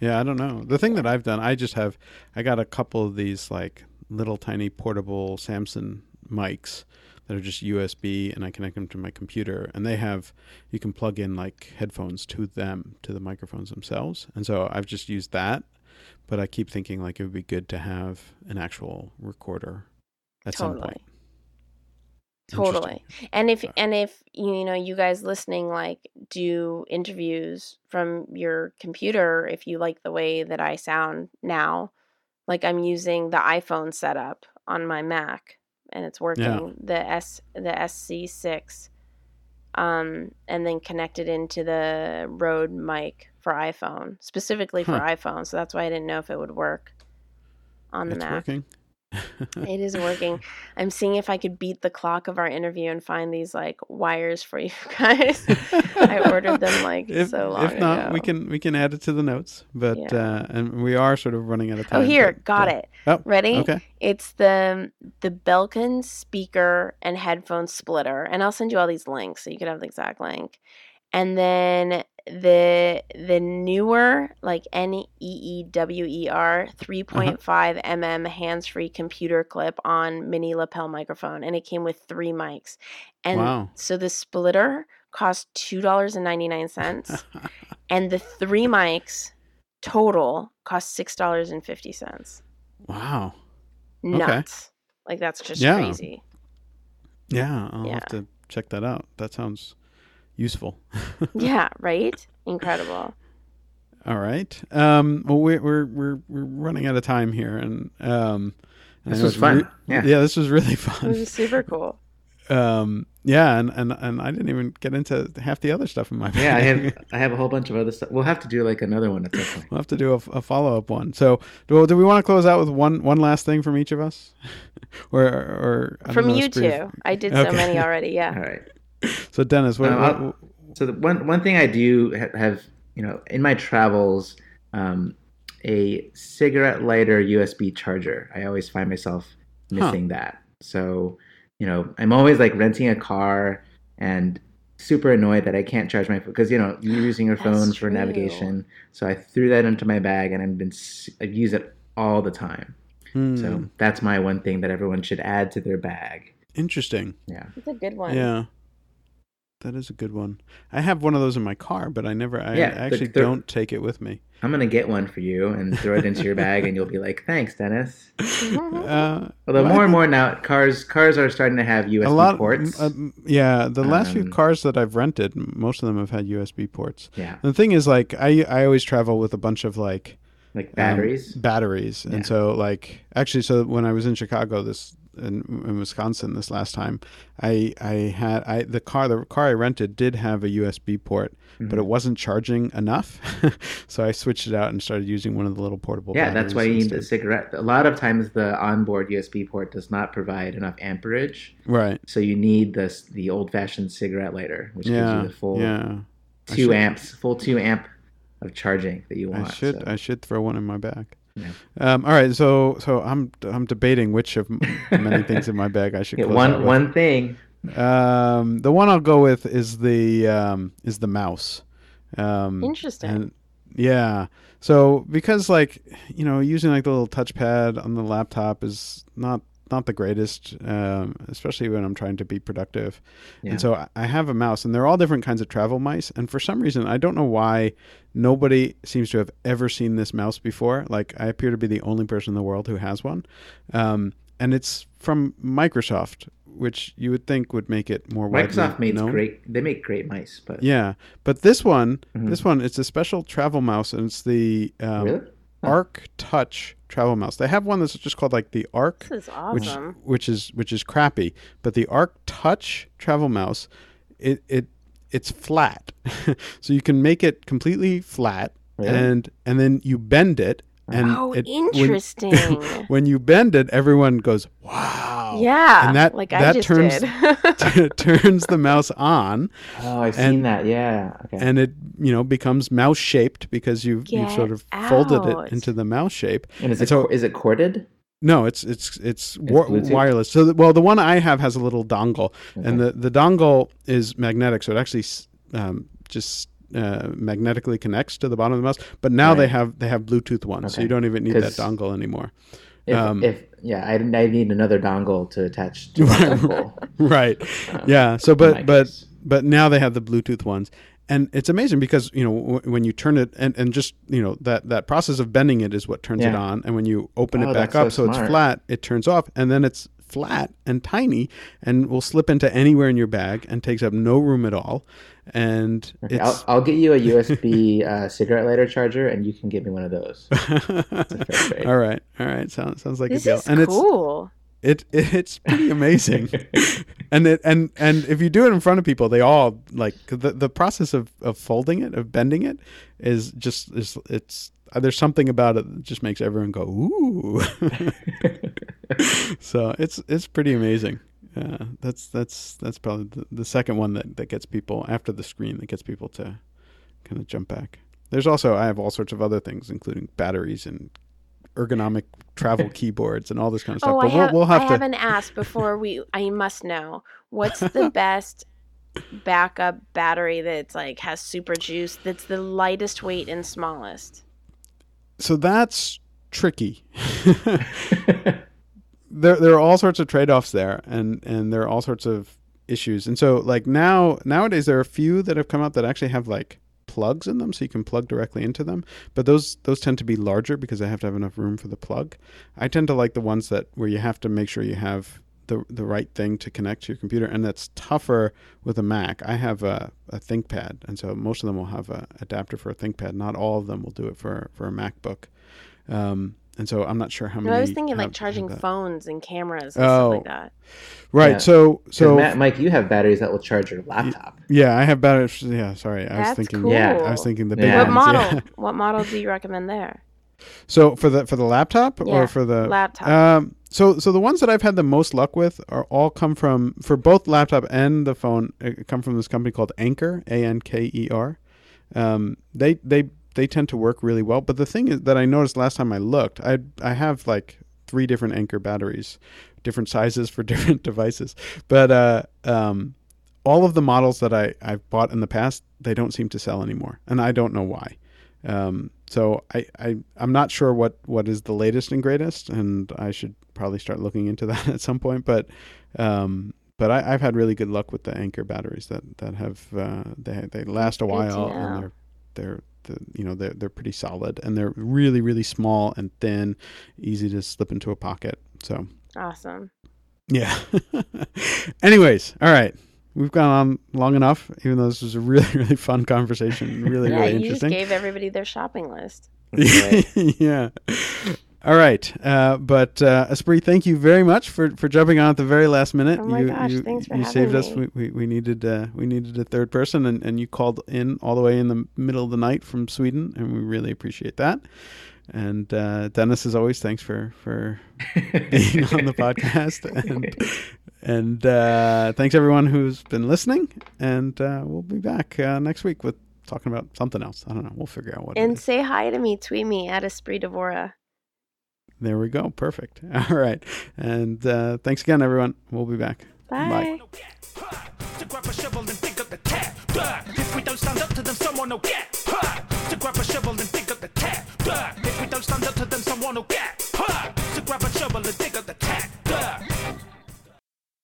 Yeah, I don't know. The thing that I've done, I just have, I got a couple of these like little tiny portable samson mics that are just USB, and I connect them to my computer, and they have, you can plug in like headphones to them, to the microphones themselves, and so I've just used that. But I keep thinking like it would be good to have an actual recorder at some point. Totally. And if Uh, and if you know you guys listening like do interviews from your computer if you like the way that I sound now, like I'm using the iPhone setup on my Mac and it's working the S the SC6 um and then connected into the Rode mic for iPhone, specifically for Huh. iPhone. So that's why I didn't know if it would work on the It's Mac. working. It is working. I'm seeing if I could beat the clock of our interview and find these like wires for [laughs] you guys. I ordered them like if, so long if not, we can we can add it to the notes. But Yeah. uh, and we are sort of running out of time. Oh, here, but, got uh, it. Oh, Ready? Okay. It's the the Belkin speaker and headphone splitter, and I'll send you all these links so you can have the exact link. And then the the Neewer like N E E W E R 3.5 mm hands free computer clip on mini lapel microphone, and it came with three mics. And Wow. so the splitter cost two dollars and ninety nine cents, [laughs] and the three mics total cost six dollars and fifty cents. wow. Nuts! Like that's just Yeah. crazy. Yeah, I'll Yeah. have to check that out. That sounds useful. [laughs] Yeah, right? Incredible. All right. Um, well, we're, we're we're we're running out of time here, and um, and This know was it's fun. Yeah. yeah, this was really [laughs] fun. It was super cool. Um, yeah, and, and and I didn't even get into half the other stuff in my Yeah, I have [laughs] I have a whole bunch of other stuff. We'll have to do like another one at some point. We'll have to do a, a follow up one. So, do, do we want to close out with one one last thing from each of us, or or I don't From know, you Spree- two. I did so many already. Yeah. right. [laughs] So, Dennis, what, Um, what- I'll- So the one one thing I do ha- have, you know, in my travels, um, a cigarette lighter USB charger. I always find myself missing that. So, you know, I'm always like renting a car and super annoyed that I can't charge my phone because you know you're using your That's phone for navigation. So I threw that into my bag and I've been s- I use it all the time. Hmm, So that's my one thing that everyone should add to their bag. interesting. Yeah. It's a good one. Yeah. That is a good one. I have one of those in my car, but I never, I Yeah, actually don't take it with me. I'm gonna get one for you and throw it into your bag, and you'll be like, "Thanks, Dennis." [laughs] Uh, Although well, more and more now, cars cars are starting to have USB a lot, ports. uh, yeah, the last few Um, cars that I've rented, most of them have had USB ports. yeah, The thing is, like, I I always travel with a bunch of like like um, batteries. batteries, Yeah. and so like actually, so when I was in Chicago this in, in Wisconsin this last time, I I had I the car the car I rented did have a USB port, but Mm-hmm. it wasn't charging enough, [laughs] so I switched it out and started using one of the little portable. yeah, that's why you need a cigarette. A lot of times, the onboard USB port does not provide enough amperage, Right. so you need this the old fashioned cigarette lighter, which Yeah. gives you the full yeah. Two amps, full two amp of charging that you want. I should so- I should throw one in my bag. Yeah. Um, all right, so so I'm I'm debating which of [laughs] many things in my bag I should Yeah, close out one with. one thing. Um, the one I'll go with is the um, is the mouse. Um, Interesting. And yeah, so because like you know using like the little touchpad on the laptop is not not the greatest, um, especially when I'm trying to be productive. Yeah. And so I- have a mouse, and they're all different kinds of travel mice. And for some reason, I don't know why nobody seems to have ever seen this mouse before. Like I appear to be the only person in the world who has one, um, and it's from Microsoft, which you would think would make it more Microsoft makes known. great. They make great mice, but Yeah, but this one, Mhm. this one, it's a special travel mouse, and it's the um, really, Arc Touch travel mouse. They have one that's just called like the Arc, This is which which is which is crappy. But the Arc Touch travel mouse, it it it's flat, [laughs] so you can make it completely flat, Really? and and then you bend it, and oh, it, interesting. [laughs] when you bend it, everyone goes, "Wow!" Yeah, and that like I that just turns did. [laughs] [laughs] turns the mouse on, Oh, I've And- seen that. Yeah. Okay. and it you know becomes mouse shaped because you've you've sort of Get folded it into the mouse shape. And is and it so- is it corded? No, it's it's it's, wa- wireless. So the, well, the one I have has a little dongle, and the the dongle is magnetic, so it actually um, just uh, magnetically connects to the bottom of the mouse. But now they have they have Bluetooth ones, so you don't even need that dongle anymore. If, Um, if yeah, I, I need another dongle to attach to [laughs] my dongle. right. Um, Yeah. [laughs] So, but but case. but now they have the Bluetooth ones, and it's amazing because you know w- when you turn it and, and just you know that that process of bending it is what turns it on, and when you open Oh, it back that's so up so, it's flat, it turns off, and then it's flat and tiny and will slip into anywhere in your bag and takes up no room at all, and Okay, it's I'll, I'll get you a [laughs] USB uh, cigarette lighter charger, and you can get me one of those. [laughs] all right, all right, sounds sounds like this a deal, is and it's cool. it, it it's pretty amazing [laughs] and it and and if you do it in front of people they all like the the process of of folding it of bending it is just is it's there's something about it that just makes everyone go ooh [laughs] so it's it's pretty amazing uh, that's that's that's probably the, the second one that that gets people after the screen that gets people to kind of jump back there's also i have all sorts of other things including batteries and ergonomic travel [laughs] keyboards and all this kind of stuff Oh, I, but we'll, have, we'll have I to haven't asked before we. I must know what's the [laughs] best backup battery that's like has super juice. That's the lightest weight and smallest. So that's tricky. [laughs] there there are all sorts of trade-offs there and and there are all sorts of issues. And so like now nowadays there are a few that have come out that actually have like plugs in them so you can plug directly into them, but those those tend to be larger because they have to have enough room for the plug. I tend to like the ones that where you have to make sure you have the, the right thing to connect to your computer and that's tougher with a Mac. I have a, a ThinkPad and so most of them will have a adapter for a ThinkPad. Not all of them will do it for for a MacBook. Um, and so I'm not sure how many. No, I was thinking have- like charging phones and cameras and stuff Oh. like that. Right. Yeah. So So, so Matt, Mike, you have batteries that will charge your laptop. yeah, I have batteries. Yeah, sorry, I was thinking. cool. Yeah, I was thinking the big Yeah. What model? yeah. What model do you recommend there? So for the for the laptop Yeah, or for the laptop. Um, so so the ones that I've had the most luck with are all come from for both laptop and the phone uh, come from this company called Anker A N K E R. Um, they they they tend to work really well. But the thing is that I noticed last time I looked, I I have like three different Anker batteries, different sizes for [laughs] different devices. But uh, um, all of the models that I I've bought in the past, they don't seem to sell anymore, and I don't know why. Um, so I, I I'm not sure what, what is the latest and greatest, and I should probably start looking into [laughs] that at some point. But um, but I, I've had really good luck with the Anker batteries that that have uh, they they last a while and they're they're the, you know they're they're pretty solid and they're really really small and thin, easy to slip into a pocket. So Awesome. yeah. [laughs] Anyways, all right. We've gone on long enough, even though this was a really, [laughs] really fun conversation. Really, yeah, really you just interesting. gave everybody their shopping list. Right. [laughs] yeah. All right. Uh, but uh, Espree, thank you very much for, for jumping on at the very last minute. Oh my you, gosh, you, thanks for you having saved us. We, we, we needed uh, we needed a third person, and, and you called in all the way in the middle of the night from Sweden, and we really appreciate that. And uh, Dennis, as always, thanks for for [laughs] being on the podcast, and and uh, thanks everyone who's been listening. And uh, we'll be back uh, next week with talking about something else. I don't know. We'll figure out what. it And is. say hi to me. Tweet me at Espree Devora. There we go. Perfect. [laughs] All right. And uh, thanks again, everyone. We'll be back. Bye. no